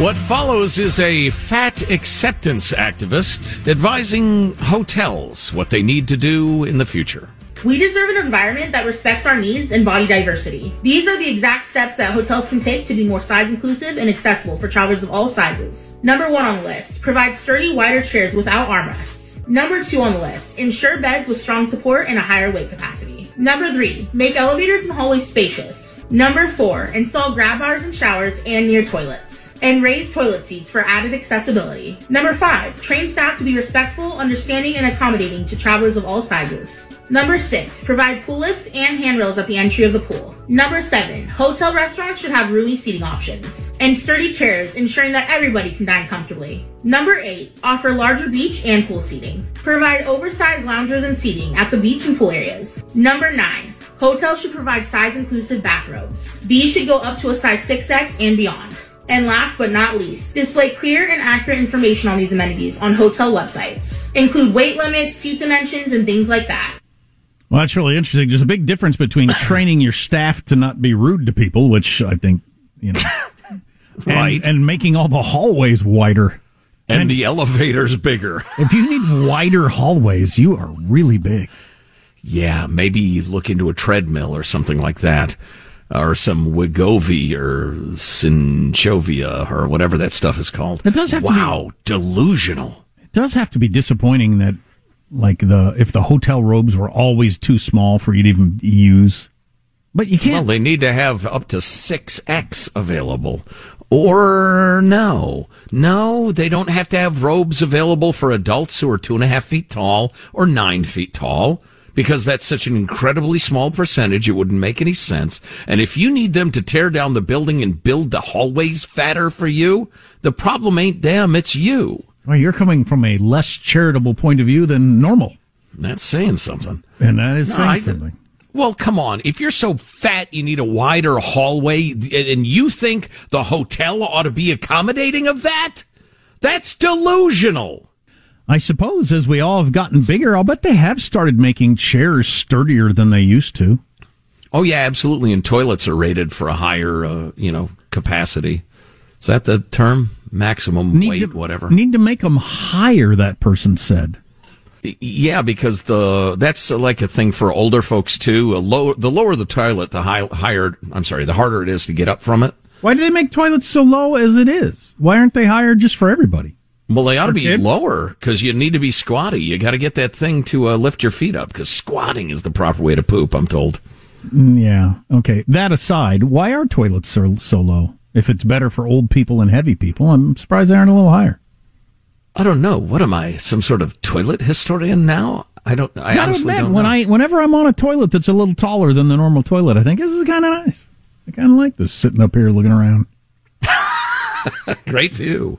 What follows is a fat acceptance activist advising hotels what they need to do in the future. We deserve an environment that respects our needs and body diversity. These are the exact steps that hotels can take to be more size inclusive and accessible for travelers of all sizes. Number one on the list, provide sturdy, wider chairs without armrests. Number two on the list, ensure beds with strong support and a higher weight capacity. Number three, make elevators and hallways spacious. Number four, install grab bars in showers and near toilets and raise toilet seats for added accessibility. Number five, train staff to be respectful, understanding, and accommodating to travelers of all sizes. Number six, provide pool lifts and handrails at the entry of the pool. Number seven, hotel restaurants should have roomy seating options and sturdy chairs, ensuring that everybody can dine comfortably. Number eight, offer larger beach and pool seating. Provide oversized loungers and seating at the beach and pool areas. Number nine, hotels should provide size inclusive bathrobes. These should go up to a size 6X and beyond. And last but not least, display clear and accurate information on these amenities on hotel websites. Include weight limits, seat dimensions, and things like that. Well, that's really interesting. There's a big difference between training your staff to not be rude to people, which I think, you know, Right. and, and making all the hallways wider. And, the elevators bigger. If you need wider hallways, you are really big. Yeah, maybe look into a treadmill or something like that. Or some Wegovy or Synchovia or whatever that stuff is called. It does have to be- wow, delusional. It does have to be disappointing that, like the if the hotel robes were always too small for you to even use. But you can't. Well, they need to have up to 6X available. Or no. No, they don't have to have robes available for adults who are two and a half feet tall or nine feet tall because that's such an incredibly small percentage. It wouldn't make any sense. And if you need them to tear down the building and build the hallways fatter for you, the problem ain't them, it's you. well, you're coming from a less charitable point of view than normal, That's saying something. and that is No, saying I- something. Well, come on. If you're so fat you need a wider hallway and you think the hotel ought to be accommodating of that, that's delusional. I suppose as we all have gotten bigger, I'll bet they have started making chairs sturdier than they used to. Oh yeah, absolutely. And toilets are rated for a higher, uh, you know, capacity. Is that the term? Maximum weight, to, whatever. Need to make them higher. That person said. Yeah, because the that's like a thing for older folks too. A low, the lower the toilet, the high, higher. I'm sorry, the harder it is to get up from it. Why do they make toilets so low as it is? Why aren't they higher just for everybody? Well, they ought to be kids? lower because you need to be squatty. You got to get that thing to uh, lift your feet up because squatting is the proper way to poop. I'm told. Mm, Yeah. Okay. That aside, why are toilets so, so low? If it's better for old people and heavy people, I'm surprised they aren't a little higher. I don't know. What am I? Some sort of toilet historian now? I don't. I Gotta honestly admit, don't when know. I whenever I'm on a toilet that's a little taller than the normal toilet, I think this is kind of nice. I kind of like this sitting up here looking around. Great view.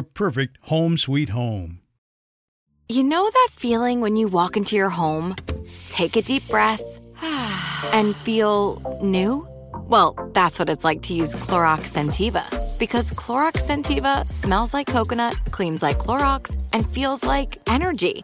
perfect home sweet home. You know that feeling when you walk into your home, take a deep breath, and feel new? Well, that's what it's like to use Clorox Scentiva. Because Clorox Scentiva smells like coconut, cleans like Clorox, and feels like energy.